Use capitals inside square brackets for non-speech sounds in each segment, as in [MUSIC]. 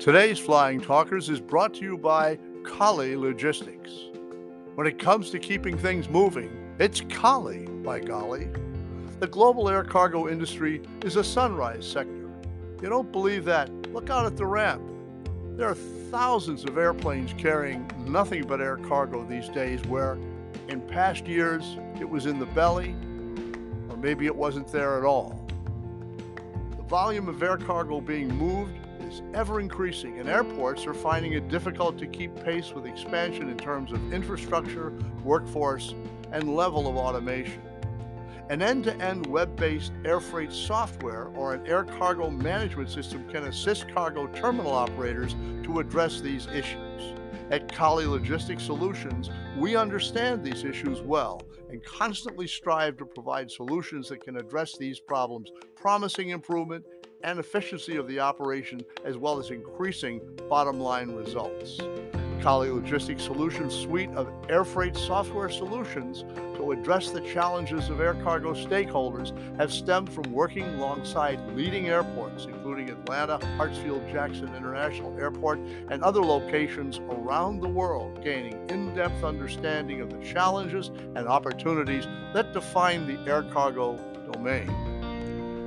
Today's Flying Talkers is brought to you by Kale Logistics. When it comes to keeping things moving, it's Kale, by golly. The global air cargo industry is a sunrise sector. You don't believe that? Look out at the ramp. There are thousands of airplanes carrying nothing but air cargo these days, where in past years it was in the belly, or maybe it wasn't there at all. The volume of air cargo being moved is ever increasing, and airports are finding it difficult to keep pace with expansion in terms of infrastructure, workforce, and level of automation. An end to end web based air freight software or an air cargo management system can assist cargo terminal operators to address these issues. At Kale Logistics Solutions, we understand these issues well and constantly strive to provide solutions that can address these problems, promising improvement and efficiency of the operation as well as increasing bottom line results. Kale Logistics Solutions suite of air freight software solutions to address the challenges of air cargo stakeholders have stemmed from working alongside leading airports, including Atlanta, Hartsfield Jackson International Airport, and other locations around the world, gaining in depth understanding of the challenges and opportunities that define the air cargo domain.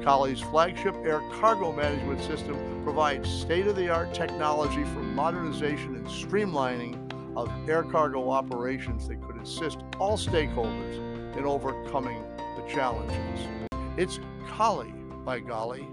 Kale's flagship air cargo management system provides state of the art technology for modernization and streamlining of air cargo operations that could assist all stakeholders in overcoming the challenges. It's Kali, by golly.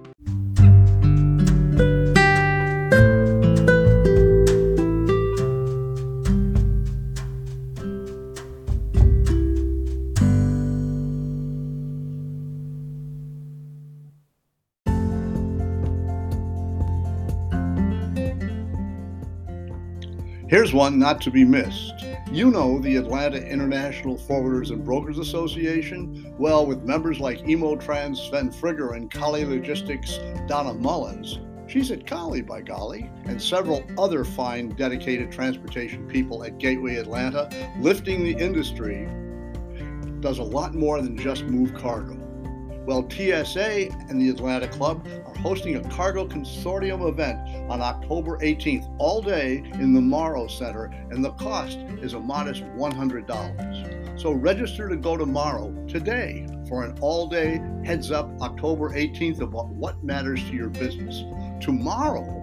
Here's one not to be missed. You know the Atlanta International Forwarders and Brokers Association? Well, with members like Emotrans, Sven Frigger, and Kale Logistics, Donna Mullins, she's at Kale by golly, and several other fine dedicated transportation people at Gateway Atlanta, lifting the industry, does a lot more than just move cargo. Well, TSA and the Atlanta Club are hosting a cargo consortium event on October 18th, all day in the Morrow Center, and the cost is a modest $100. So register to go tomorrow, today, for an all day heads up October 18th about what matters to your business. Tomorrow,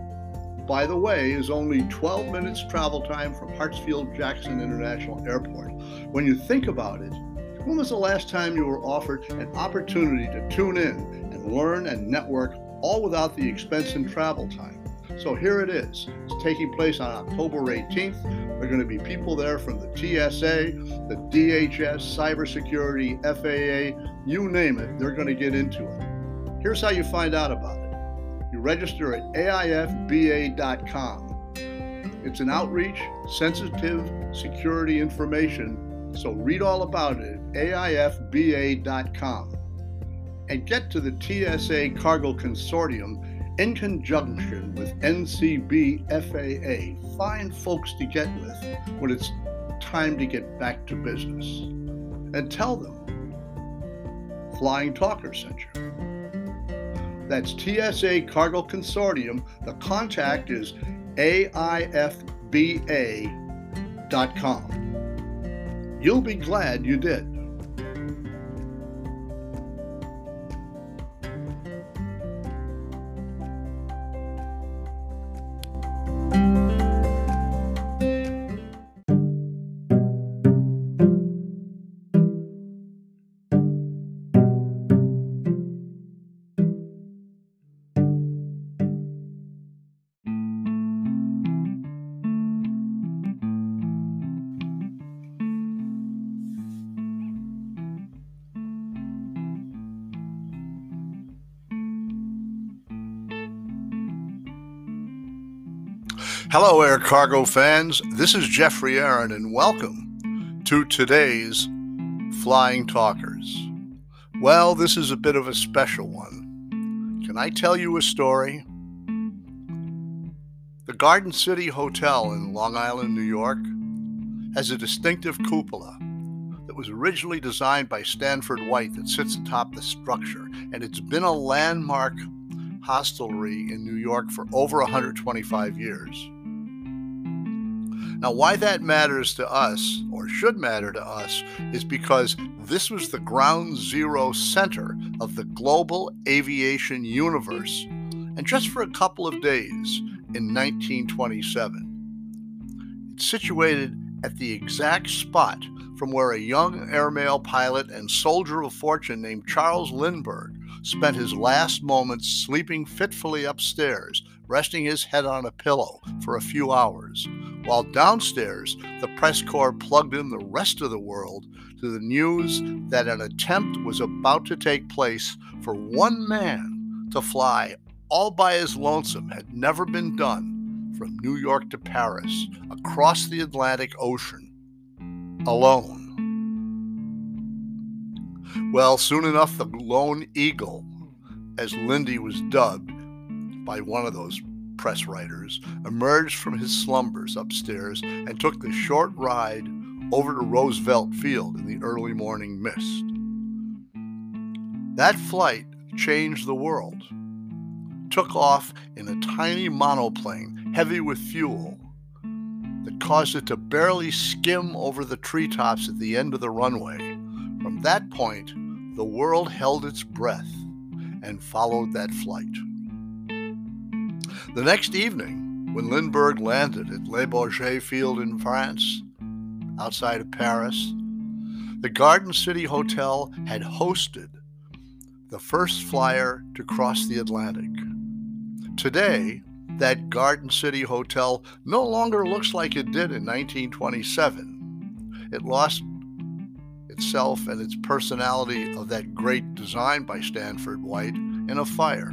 by the way, is only 12 minutes travel time from Hartsfield Jackson International Airport. When you think about it, when was the last time you were offered an opportunity to tune in and learn and network all without the expense and travel time? So here it is. It's taking place on October 18th. There are going to be people there from the TSA, the DHS, cybersecurity, FAA, you name it, they're going to get into it. Here's how you find out about it you register at AIFBA.com. It's an outreach, sensitive security information so read all about it AIFBA.com and get to the TSA Cargo Consortium in conjunction with NCBFAA. Find folks to get with when it's time to get back to business. And tell them Flying Talker sent you. That's TSA Cargo Consortium. The contact is AIFBA.com. You'll be glad you did. Hello, air cargo fans. This is Geoffrey Arend, and welcome to today's Flying Talkers. Well, this is a bit of a special one. Can I tell you a story? The Garden City Hotel in Long Island, New York, has a distinctive cupola that was originally designed by Stanford White that sits atop the structure, and it's been a landmark hostelry in New York for over 125 years. Now, why that matters to us, or should matter to us, is because this was the ground zero center of the global aviation universe, and just for a couple of days in 1927. It's situated at the exact spot from where a young airmail pilot and soldier of fortune named Charles Lindbergh spent his last moments sleeping fitfully upstairs, resting his head on a pillow for a few hours, while downstairs the press corps plugged in the rest of the world to the news that an attempt was about to take place for one man to fly all by his lonesome had never been done from New York to Paris, across the Atlantic Ocean, alone. Well, soon enough, the Lone Eagle, as Lindy was dubbed by one of those press writers, emerged from his slumbers upstairs and took the short ride over to Roosevelt Field in the early morning mist. That flight changed the world. Took off in a tiny monoplane heavy with fuel that caused it to barely skim over the treetops at the end of the runway. From that point, the world held its breath and followed that flight. The next evening, when Lindbergh landed at Le Bourget Field in France, outside of Paris, the Garden City Hotel had hosted the first flyer to cross the Atlantic. Today, that Garden City Hotel no longer looks like it did in 1927. It lost itself and its personality of that great design by Stanford White in a fire.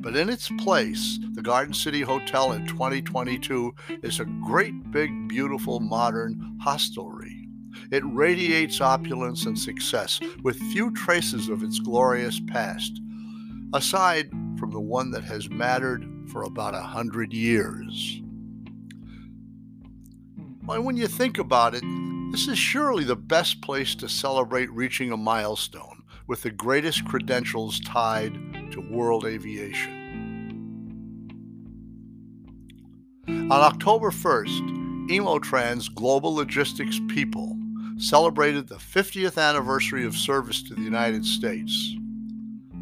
But in its place, the Garden City Hotel in 2022 is a great, big, beautiful, modern hostelry. It radiates opulence and success with few traces of its glorious past, aside from the one that has mattered for about a hundred years. Well, when you think about it, this is surely the best place to celebrate reaching a milestone with the greatest credentials tied to world aviation. On October 1st, Emotrans Global Logistics People celebrated the 50th anniversary of service to the United States.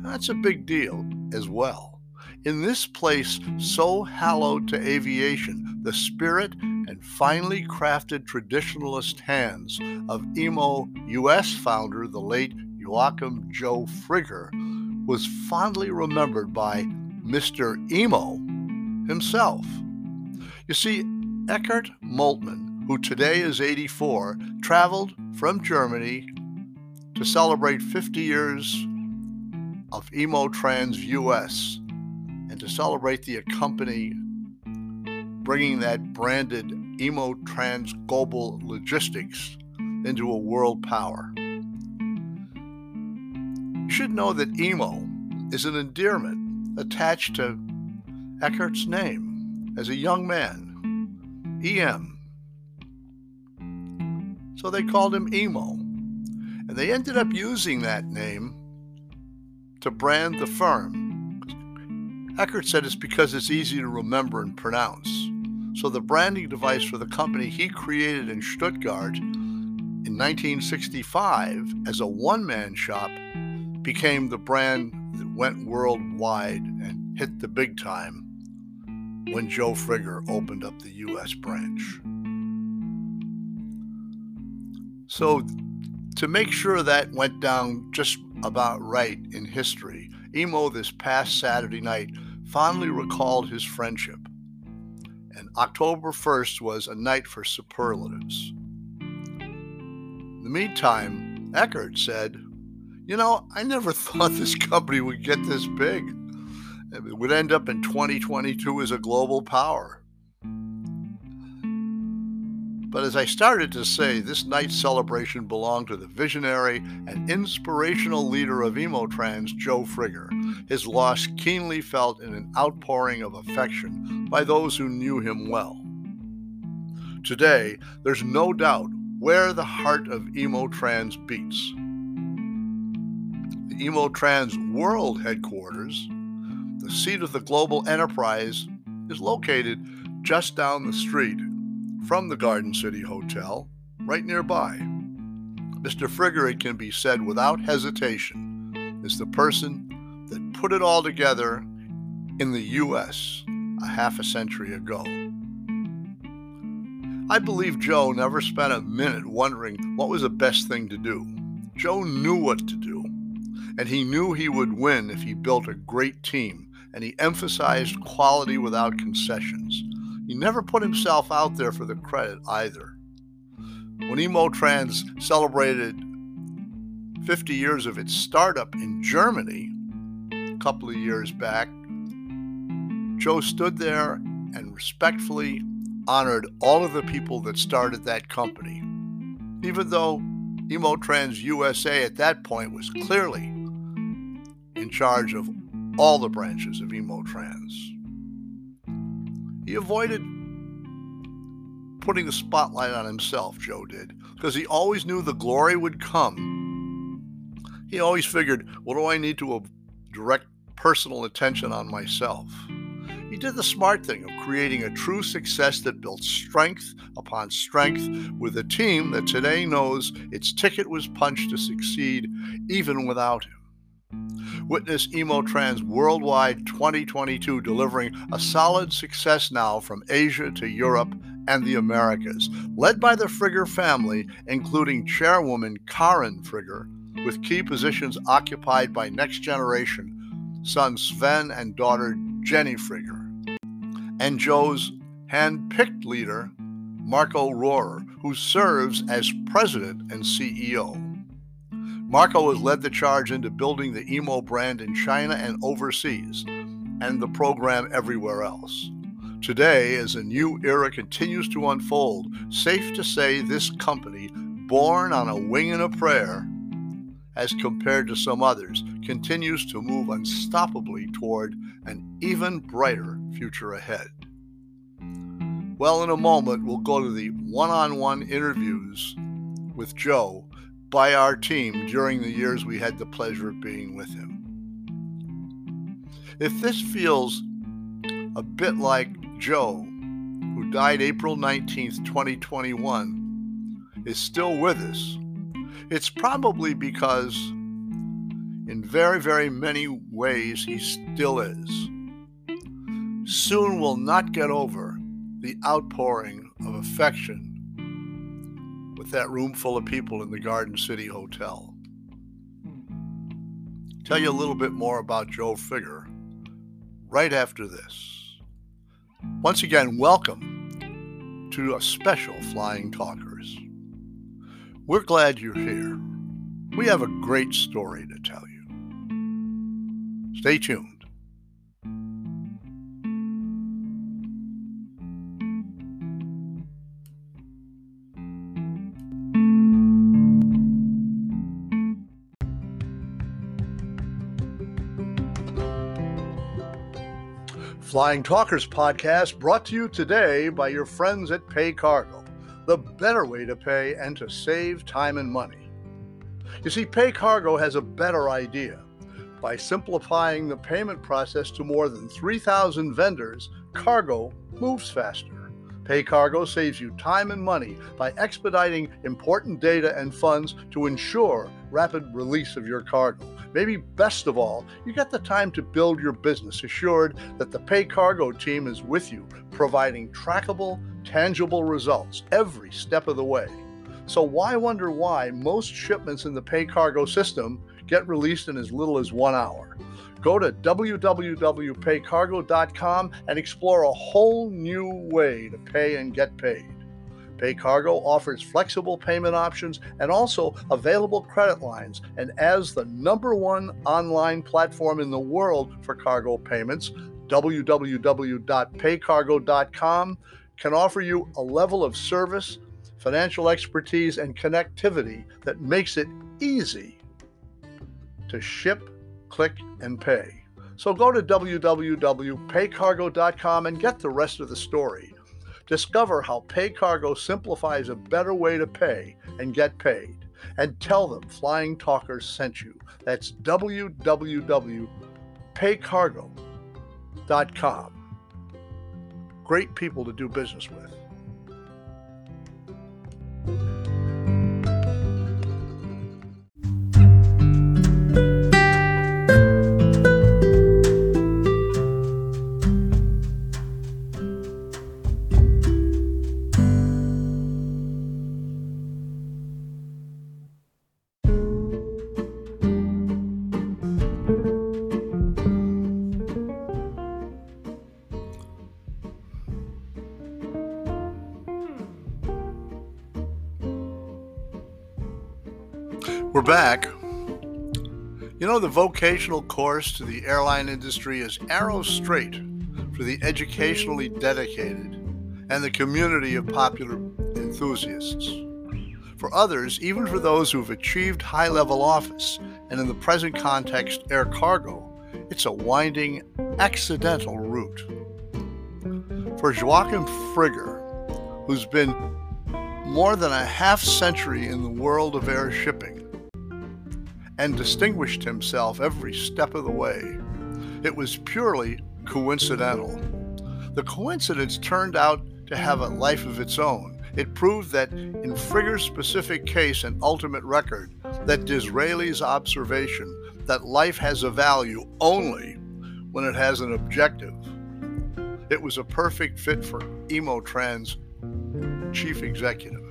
That's a big deal as well. In this place so hallowed to aviation, the spirit and finely crafted traditionalist hands of emo US founder, the late Joachim Joe Frigger, was fondly remembered by Mr. Emo himself. You see, Eckhart Moltmann, who today is 84, traveled from Germany to celebrate 50 years of Emo Trans US and to celebrate the company bringing that branded Emo Trans Global Logistics into a world power. You should know that Emo is an endearment attached to Eckhart's name as a young man, EM. So they called him Emo. And they ended up using that name to brand the firm. Eckhart said it's because it's easy to remember and pronounce. So the branding device for the company he created in Stuttgart in 1965 as a one man shop became the brand that went worldwide and hit the big time when Joe Frigger opened up the U.S. branch. So, to make sure that went down just about right in history, Emo this past Saturday night fondly recalled his friendship and October 1st was a night for superlatives. In the meantime, Eckhart said, You know, I never [LAUGHS] thought this company would get this big. It would end up in 2022 as a global power. But as I started to say, this night's celebration belonged to the visionary and inspirational leader of Emotrans, Joe Frigger, his loss keenly felt in an outpouring of affection by those who knew him well. Today, there's no doubt where the heart of Emotrans beats. Emotrans World Headquarters, the seat of the global enterprise, is located just down the street from the Garden City Hotel, right nearby. Mr. Frigger, it can be said without hesitation, is the person that put it all together in the U.S. a half a century ago. I believe Joe never spent a minute wondering what was the best thing to do. Joe knew what to do, and he knew he would mm. win if he built a great team, and he emphasized quality without concessions. He never put himself out there for the credit either. When Emotrans celebrated 50 years of its startup in Germany a couple of years back, Joe stood there and respectfully honored all of the people that started that company, even though Emotrans USA at that point was clearly in charge of all the branches of Emotrans. He avoided putting the spotlight on himself, Joe did, because he always knew the glory would come. He always figured, what do I need to direct personal attention on myself? He did the smart thing of creating a true success that built strength upon strength with a team that today knows its ticket was punched to succeed even without him. Witness Emotrans Worldwide 2022 delivering a solid success now from Asia to Europe and the Americas, led by the Frigger family, including chairwoman Karen Frigger, with key positions occupied by next generation son Sven and daughter Jenny Frigger, and Joe's hand picked leader, Marco Rohrer, who serves as president and CEO. Marco has led the charge into building the Emo brand in China and overseas, and the program everywhere else. Today, as a new era continues to unfold, safe to say this company, born on a wing and a prayer, as compared to some others, continues to move unstoppably toward an even brighter future ahead. Well, in a moment, we'll go to the one on one interviews with Joe by our team during the years we had the pleasure of being with him. If this feels a bit like Joe, who died April 19th, 2021, is still with us, it's probably because, in very, very many ways, he still is. Soon will not get over the outpouring of affection with that room full of people in the Garden City Hotel. Tell you a little bit more about Joe Frigger right after this. Once again, welcome to a special Flying Talkers. We're glad you're here. We have a great story to tell you. Stay tuned. Flying Talkers podcast brought to you today by your friends at Pay Cargo the better way to pay and to save time and money. You see, Pay Cargo has a better idea. By simplifying the payment process to more than 3,000 vendors, cargo moves faster. Pay Cargo saves you time and money by expediting important data and funds to ensure rapid release of your cargo. Maybe best of all, you get the time to build your business assured that the Pay Cargo team is with you, providing trackable, tangible results every step of the way. So, why wonder why most shipments in the Pay Cargo system get released in as little as one hour? Go to www.paycargo.com and explore a whole new way to pay and get paid. Pay Cargo offers flexible payment options and also available credit lines. And as the number one online platform in the world for cargo payments, www.paycargo.com can offer you a level of service, financial expertise, and connectivity that makes it easy to ship, click, and pay. So go to www.paycargo.com and get the rest of the story. Discover how PayCargo simplifies a better way to pay and get paid. And tell them Flying Talkers sent you. That's www.paycargo.com. Great people to do business with. The vocational course to the airline industry is arrow straight for the educationally dedicated and the community of popular enthusiasts. For others, even for those who've achieved high level office, and in the present context, air cargo, it's a winding, accidental route. For Joachim Frigger, who's been more than a half century in the world of air shipping, and distinguished himself every step of the way. It was purely coincidental. The coincidence turned out to have a life of its own. It proved that in Frigger's specific case and ultimate record, that Disraeli's observation that life has a value only when it has an objective. It was a perfect fit for Emotrans chief executive.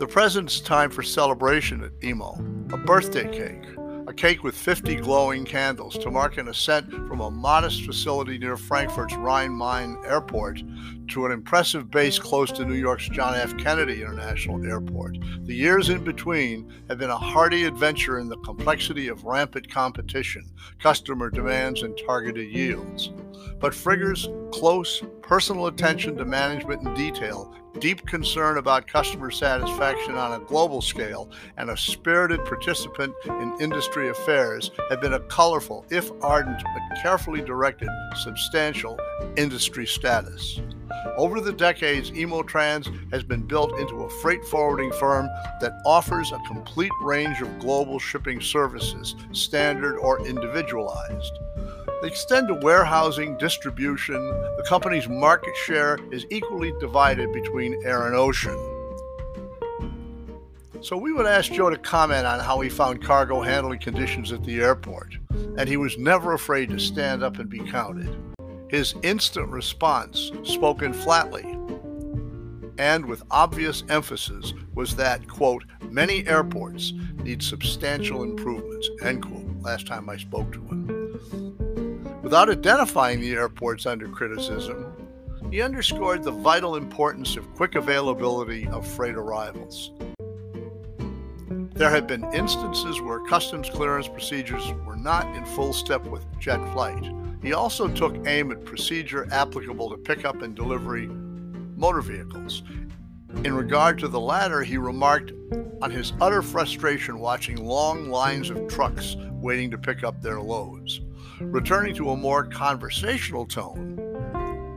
The present's time for celebration at Emo. A birthday cake. A cake with 50 glowing candles to mark an ascent from a modest facility near Frankfurt's Rhine Main Airport to an impressive base close to New York's John F. Kennedy International Airport. The years in between have been a hearty adventure in the complexity of rampant competition, customer demands, and targeted yields. But Frigger's close personal attention to management and detail, deep concern about customer satisfaction on a global scale, and a spirited participant in industry affairs have been a colorful, if ardent, but carefully directed, substantial industry status. Over the decades, Emotrans has been built into a freight forwarding firm that offers a complete range of global shipping services, standard or individualized. They extend to warehousing, distribution. The company's market share is equally divided between air and ocean. So we would ask Joe to comment on how he found cargo handling conditions at the airport, and he was never afraid to stand up and be counted. His instant response, spoken flatly and with obvious emphasis, was that, quote, many airports need substantial improvements, end quote, last time I spoke to him. Without identifying the airports under criticism, he underscored the vital importance of quick availability of freight arrivals. There have been instances where customs clearance procedures were not in full step with jet flight, he also took aim at procedure applicable to pickup and delivery motor vehicles. In regard to the latter, he remarked on his utter frustration watching long lines of trucks waiting to pick up their loads. Returning to a more conversational tone,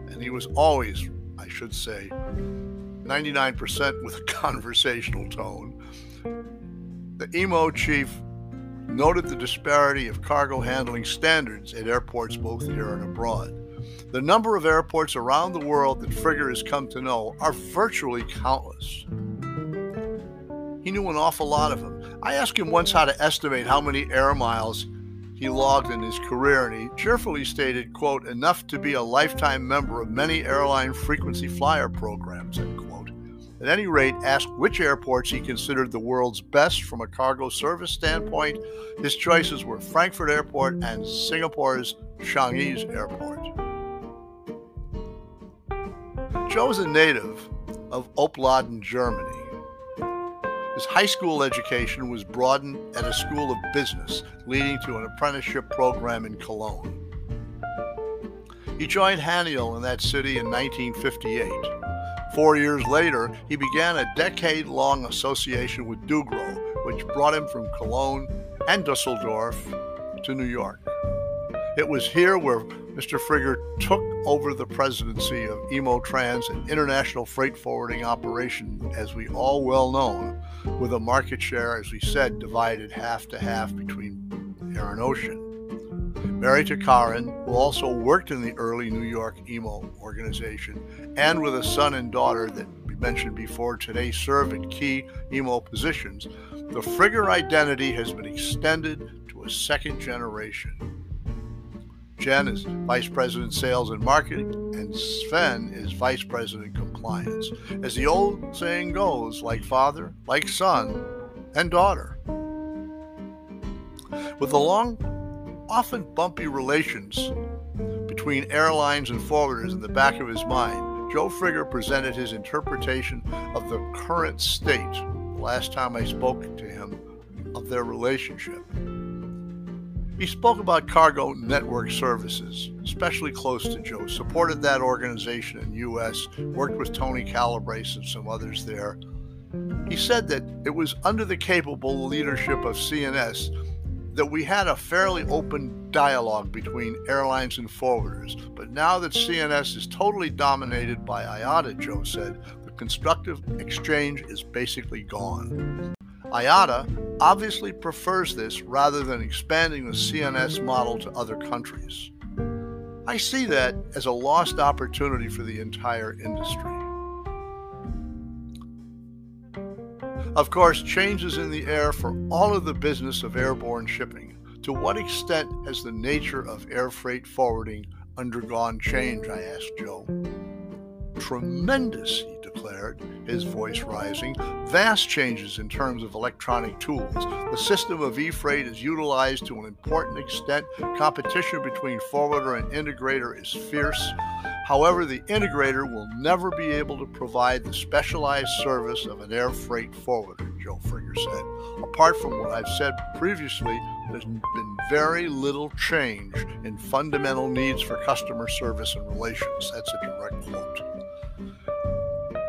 and he was always, I should say, 99% with a [LAUGHS] conversational tone, the emo chief noted the disparity of cargo handling standards at airports both here and abroad. The number of airports around the world that Frigger has come to know are virtually countless. He knew an awful lot of them. I asked him once how to estimate how many air miles he logged in his career, and he cheerfully stated, quote, enough to be a lifetime member of many airline frequency flyer programs, end quote. At any rate, asked which airports he considered the world's best from a cargo service standpoint. His choices were Frankfurt Airport and Singapore's Changi's Airport. Joe is a native of Opladen, Germany. His high school education was broadened at a school of business, leading to an apprenticeship program in Cologne. He joined Haniel in that city in 1958. Four years later, he began a decade long association with Dugro, which brought him from Cologne and Dusseldorf to New York. It was here where Mr. Frigger took over the presidency of Emotrans, an international freight forwarding operation, as we all well know, with a market share, as we said, divided half to half between air and ocean. Mary to Karen, who also worked in the early New York emo organization, and with a son and daughter that we mentioned before today serve in key emo positions, the Frigger identity has been extended to a second generation. Jen is Vice President Sales and Marketing, and Sven is Vice President Compliance. As the old saying goes, like father, like son, and daughter. With the long, often bumpy relations between airlines and forwarders in the back of his mind, Joe Frigger presented his interpretation of the current state the last time I spoke to him of their relationship. He spoke about cargo network services, especially close to Joe, supported that organization in U.S., worked with Tony Calabrese and some others there. He said that it was under the capable leadership of CNS that we had a fairly open dialogue between airlines and forwarders, but now that CNS is totally dominated by IATA, Joe said, the constructive exchange is basically gone. IATA obviously prefers this rather than expanding the CNS model to other countries. I see that as a lost opportunity for the entire industry. Of course, changes in the air for all of the business of airborne shipping. To what extent has the nature of air freight forwarding undergone change? I asked Joe. Tremendous, he declared, his voice rising. Vast changes in terms of electronic tools. The system of e freight is utilized to an important extent. Competition between forwarder and integrator is fierce. However, the integrator will never be able to provide the specialized service of an air freight forwarder, Joe Frigger said. Apart from what I've said previously, there's been very little change in fundamental needs for customer service and relations. That's a direct quote.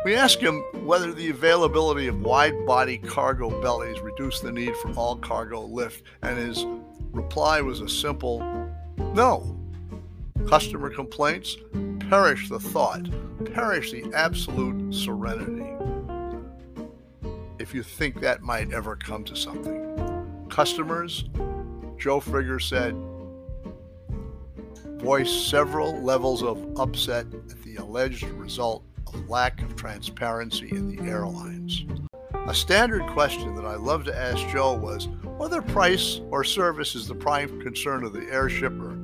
We asked him whether the availability of wide body cargo bellies reduced the need for all cargo lift, and his reply was a simple no. Customer complaints perish the thought, perish the absolute serenity. If you think that might ever come to something. Customers, Joe Frigger said, voiced several levels of upset at the alleged result of lack of transparency in the airlines. A standard question that I love to ask Joe was whether price or service is the prime concern of the air shipper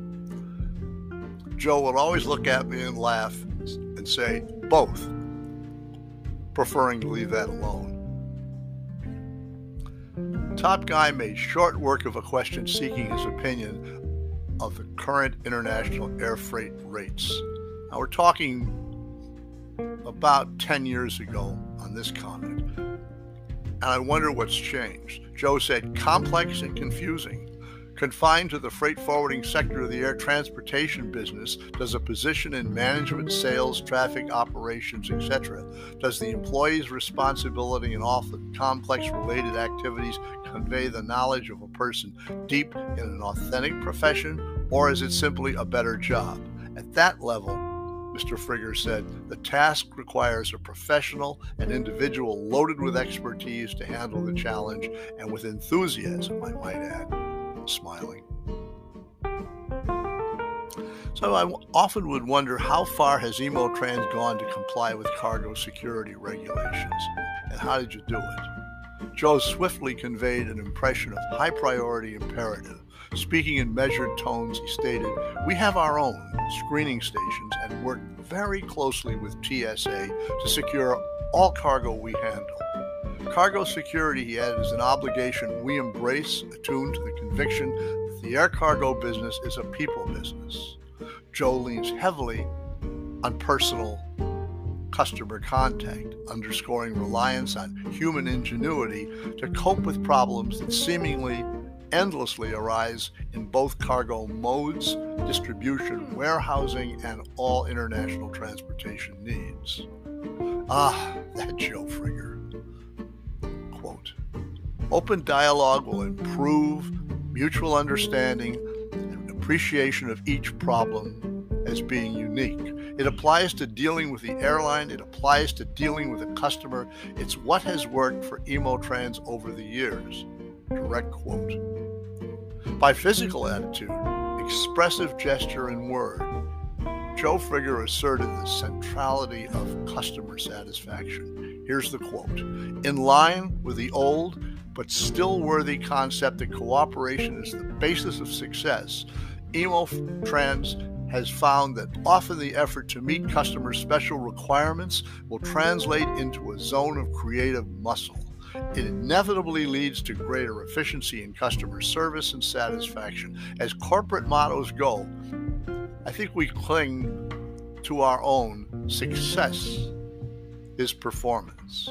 Joe would always look at me and laugh and say, both, preferring to leave that alone. Top Guy made short work of a question seeking his opinion of the current international air freight rates. Now we're talking about 10 years ago on this comment. And I wonder what's changed. Joe said complex and confusing Confined to the freight forwarding sector of the air transportation business, does a position in management, sales, traffic operations, etc., does the employee's responsibility in all the complex related activities convey the knowledge of a person deep in an authentic profession, or is it simply a better job? At that level, Mr. Frigger said, the task requires a professional and individual loaded with expertise to handle the challenge and with enthusiasm, I might add smiling. So I often would wonder how far has Emotrans gone to comply with cargo security regulations, and how did you do it? Joe swiftly conveyed an impression of high priority imperative. Speaking in measured tones, he stated, We have our own screening stations and work very closely with TSA to secure all cargo we handle. Cargo security, he added, is an obligation we embrace, attuned to the conviction that the air cargo business is a people business. Joe leans heavily on personal customer contact, underscoring reliance on human ingenuity to cope with problems that seemingly endlessly arise in both cargo modes, distribution, warehousing, and all international transportation needs. Ah, that Joe Frigger. Quote, open dialogue will improve mutual understanding and appreciation of each problem as being unique. It applies to dealing with the airline, it applies to dealing with a customer. It's what has worked for Emotrans over the years. Direct quote. By physical attitude, expressive gesture and word, Joe Frigger asserted the centrality of customer satisfaction. Here's the quote In line with the old but still worthy concept that cooperation is the basis of success, Emo Trans has found that often the effort to meet customers' special requirements will translate into a zone of creative muscle. It inevitably leads to greater efficiency in customer service and satisfaction. As corporate mottos go, I think we cling to our own success is performance.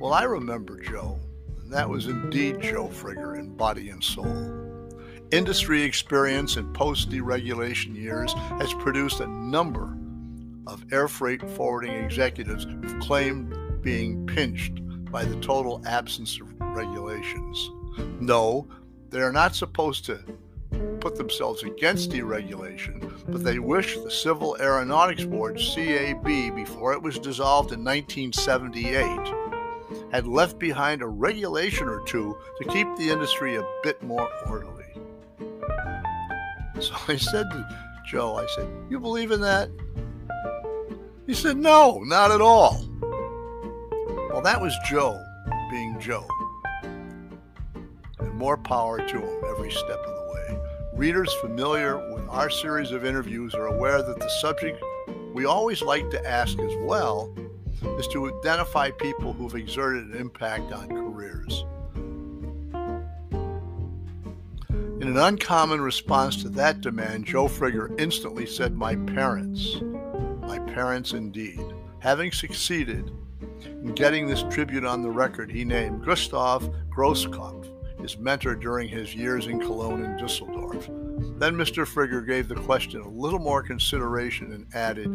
Well, I remember Joe, and that was indeed Joe Frigger in body and soul. Industry experience in post deregulation years has produced a number of air freight forwarding executives who've claimed being pinched by the total absence of regulations. No, they are not supposed to put themselves against deregulation, but they wish the Civil Aeronautics Board, CAB, before it was dissolved in 1978, had left behind a regulation or two to keep the industry a bit more orderly. So I said to Joe, I said, You believe in that? He said, No, not at all. Well, that was Joe being Joe. And more power to him every step of the way. Readers familiar with our series of interviews are aware that the subject we always like to ask as well is to identify people who've exerted an impact on careers. In an uncommon response to that demand, Joe Frigger instantly said, My parents. My parents indeed. Having succeeded in getting this tribute on the record, he named Gustav Grosskopf his mentor during his years in Cologne and Dusseldorf. Then Mr. Frigger gave the question a little more consideration and added,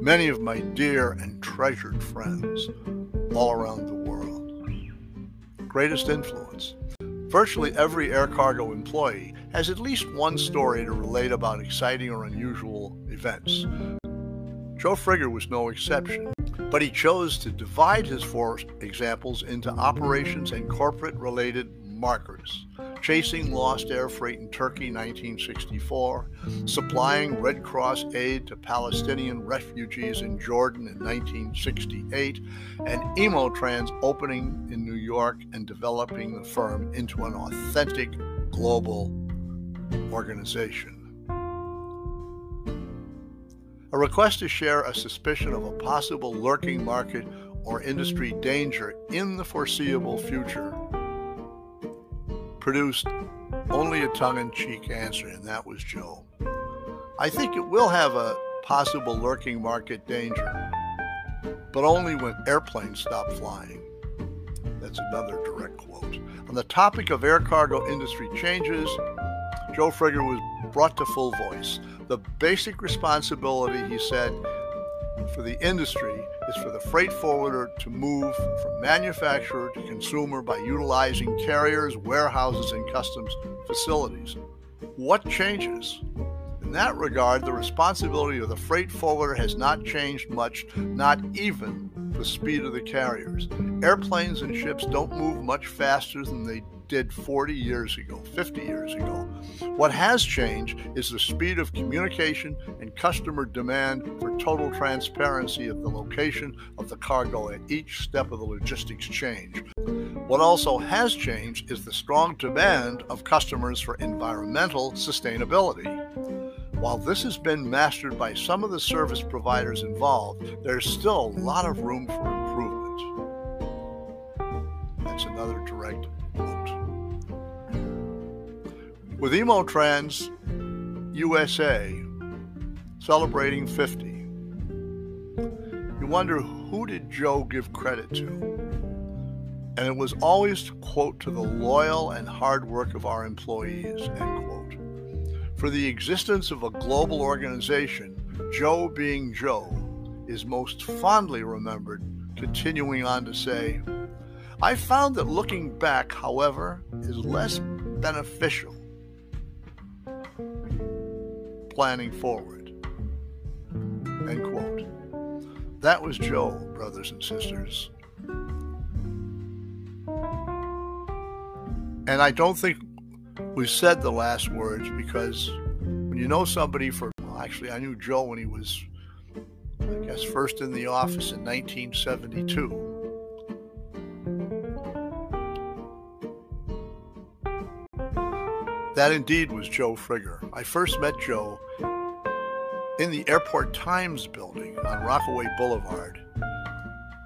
Many of my dear and treasured friends all around the world. Greatest influence. Virtually every air cargo employee has at least one story to relate about exciting or unusual events. Joe Frigger was no exception, but he chose to divide his four examples into operations and corporate related markers chasing lost air freight in Turkey 1964, supplying Red Cross aid to Palestinian refugees in Jordan in 1968, and Emotrans opening in New York and developing the firm into an authentic global organization. A request to share a suspicion of a possible lurking market or industry danger in the foreseeable future produced only a tongue in cheek answer, and that was Joe. I think it will have a possible lurking market danger, but only when airplanes stop flying. That's another direct quote. On the topic of air cargo industry changes, Joe Frigger was brought to full voice. The basic responsibility, he said, for the industry is for the freight forwarder to move from manufacturer to consumer by utilizing carriers, warehouses, and customs facilities. What changes? In that regard, the responsibility of the freight forwarder has not changed much, not even the speed of the carriers. Airplanes and ships don't move much faster than they did 40 years ago, 50 years ago. What has changed is the speed of communication and customer demand for total transparency of the location of the cargo at each step of the logistics change. What also has changed is the strong demand of customers for environmental sustainability. While this has been mastered by some of the service providers involved, there's still a lot of room for improvement. That's another direct with Emotrans USA celebrating 50, you wonder who did Joe give credit to? And it was always quote to the loyal and hard work of our employees, end quote. For the existence of a global organization, Joe being Joe is most fondly remembered, continuing on to say, I found that looking back, however, is less beneficial planning forward. End quote. That was Joe, brothers and sisters. And I don't think we said the last words because when you know somebody for, well, actually, I knew Joe when he was, I guess, first in the office in 1972. That indeed was Joe Frigger. I first met Joe in the Airport Times building on Rockaway Boulevard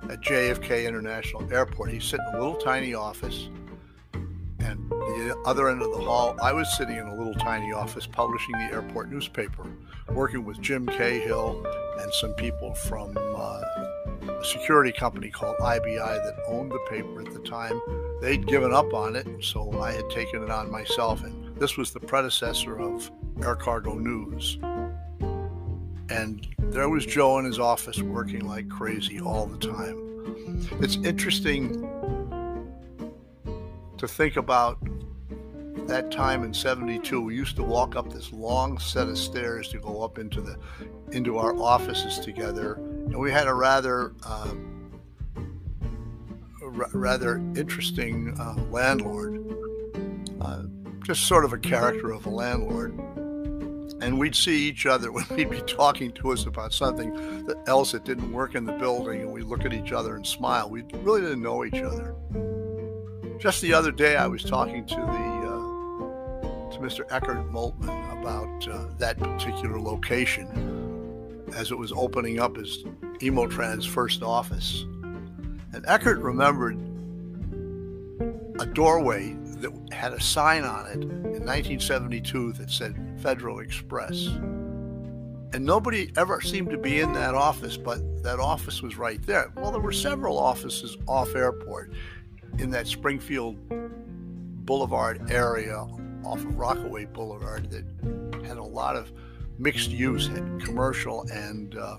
at JFK International Airport. He's sitting in a little tiny office, and the other end of the hall, I was sitting in a little tiny office publishing the airport newspaper, working with Jim Cahill and some people from uh, a security company called IBI that owned the paper at the time. They'd given up on it, so I had taken it on myself, and this was the predecessor of Air Cargo News. And there was Joe in his office working like crazy all the time. It's interesting to think about that time in 72 we used to walk up this long set of stairs to go up into the into our offices together and we had a rather uh, rather interesting uh, landlord uh, just sort of a character of a landlord. And we'd see each other [LAUGHS] when he'd be talking to us about something that else that didn't work in the building and we'd look at each other and smile. We really didn't know each other. Just the other day i was talking to the uh, to mr Eckhart moltmann about uh, that particular location as it was opening up as Emo-Trans first office. And Eckhart remembered a doorway that had a sign on it in 1972 that said Federal Express. And nobody ever seemed to be in that office, but that office was right there. Well, there were several offices off airport in that Springfield Boulevard area off of Rockaway Boulevard that had a lot of mixed use, had commercial and uh,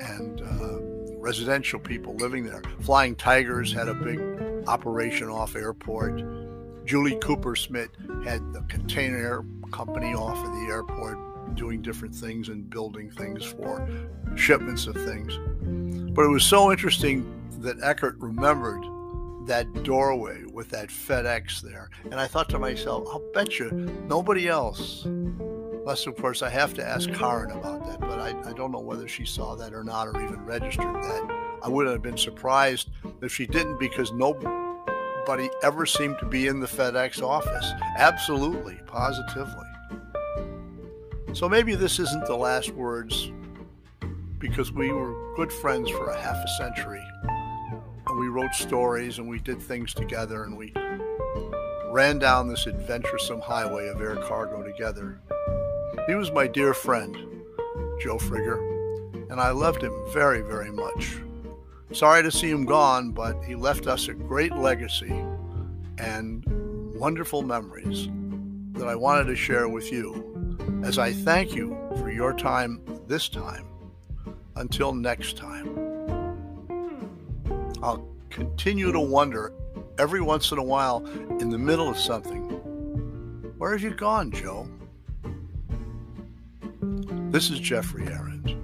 and uh, residential people living there. Flying Tigers had a big operation off airport. Julie Cooper Smith had the container company off of the airport doing different things and building things for shipments of things. But it was so interesting that Eckhart remembered that doorway with that FedEx there. And I thought to myself, I'll bet you nobody else, unless of course I have to ask Karen about that, but I, I don't know whether she saw that or not or even registered that. I wouldn't have been surprised if she didn't because nobody ever seemed to be in the FedEx office. Absolutely, positively. So maybe this isn't the last words because we were good friends for a half a century. And we wrote stories and we did things together and we ran down this adventuresome highway of air cargo together. He was my dear friend, Joe Frigger, and I loved him very, very much. Sorry to see him gone, but he left us a great legacy and wonderful memories that I wanted to share with you as I thank you for your time this time. Until next time, I'll continue to wonder every once in a while in the middle of something where have you gone, Joe? This is Geoffrey Arend.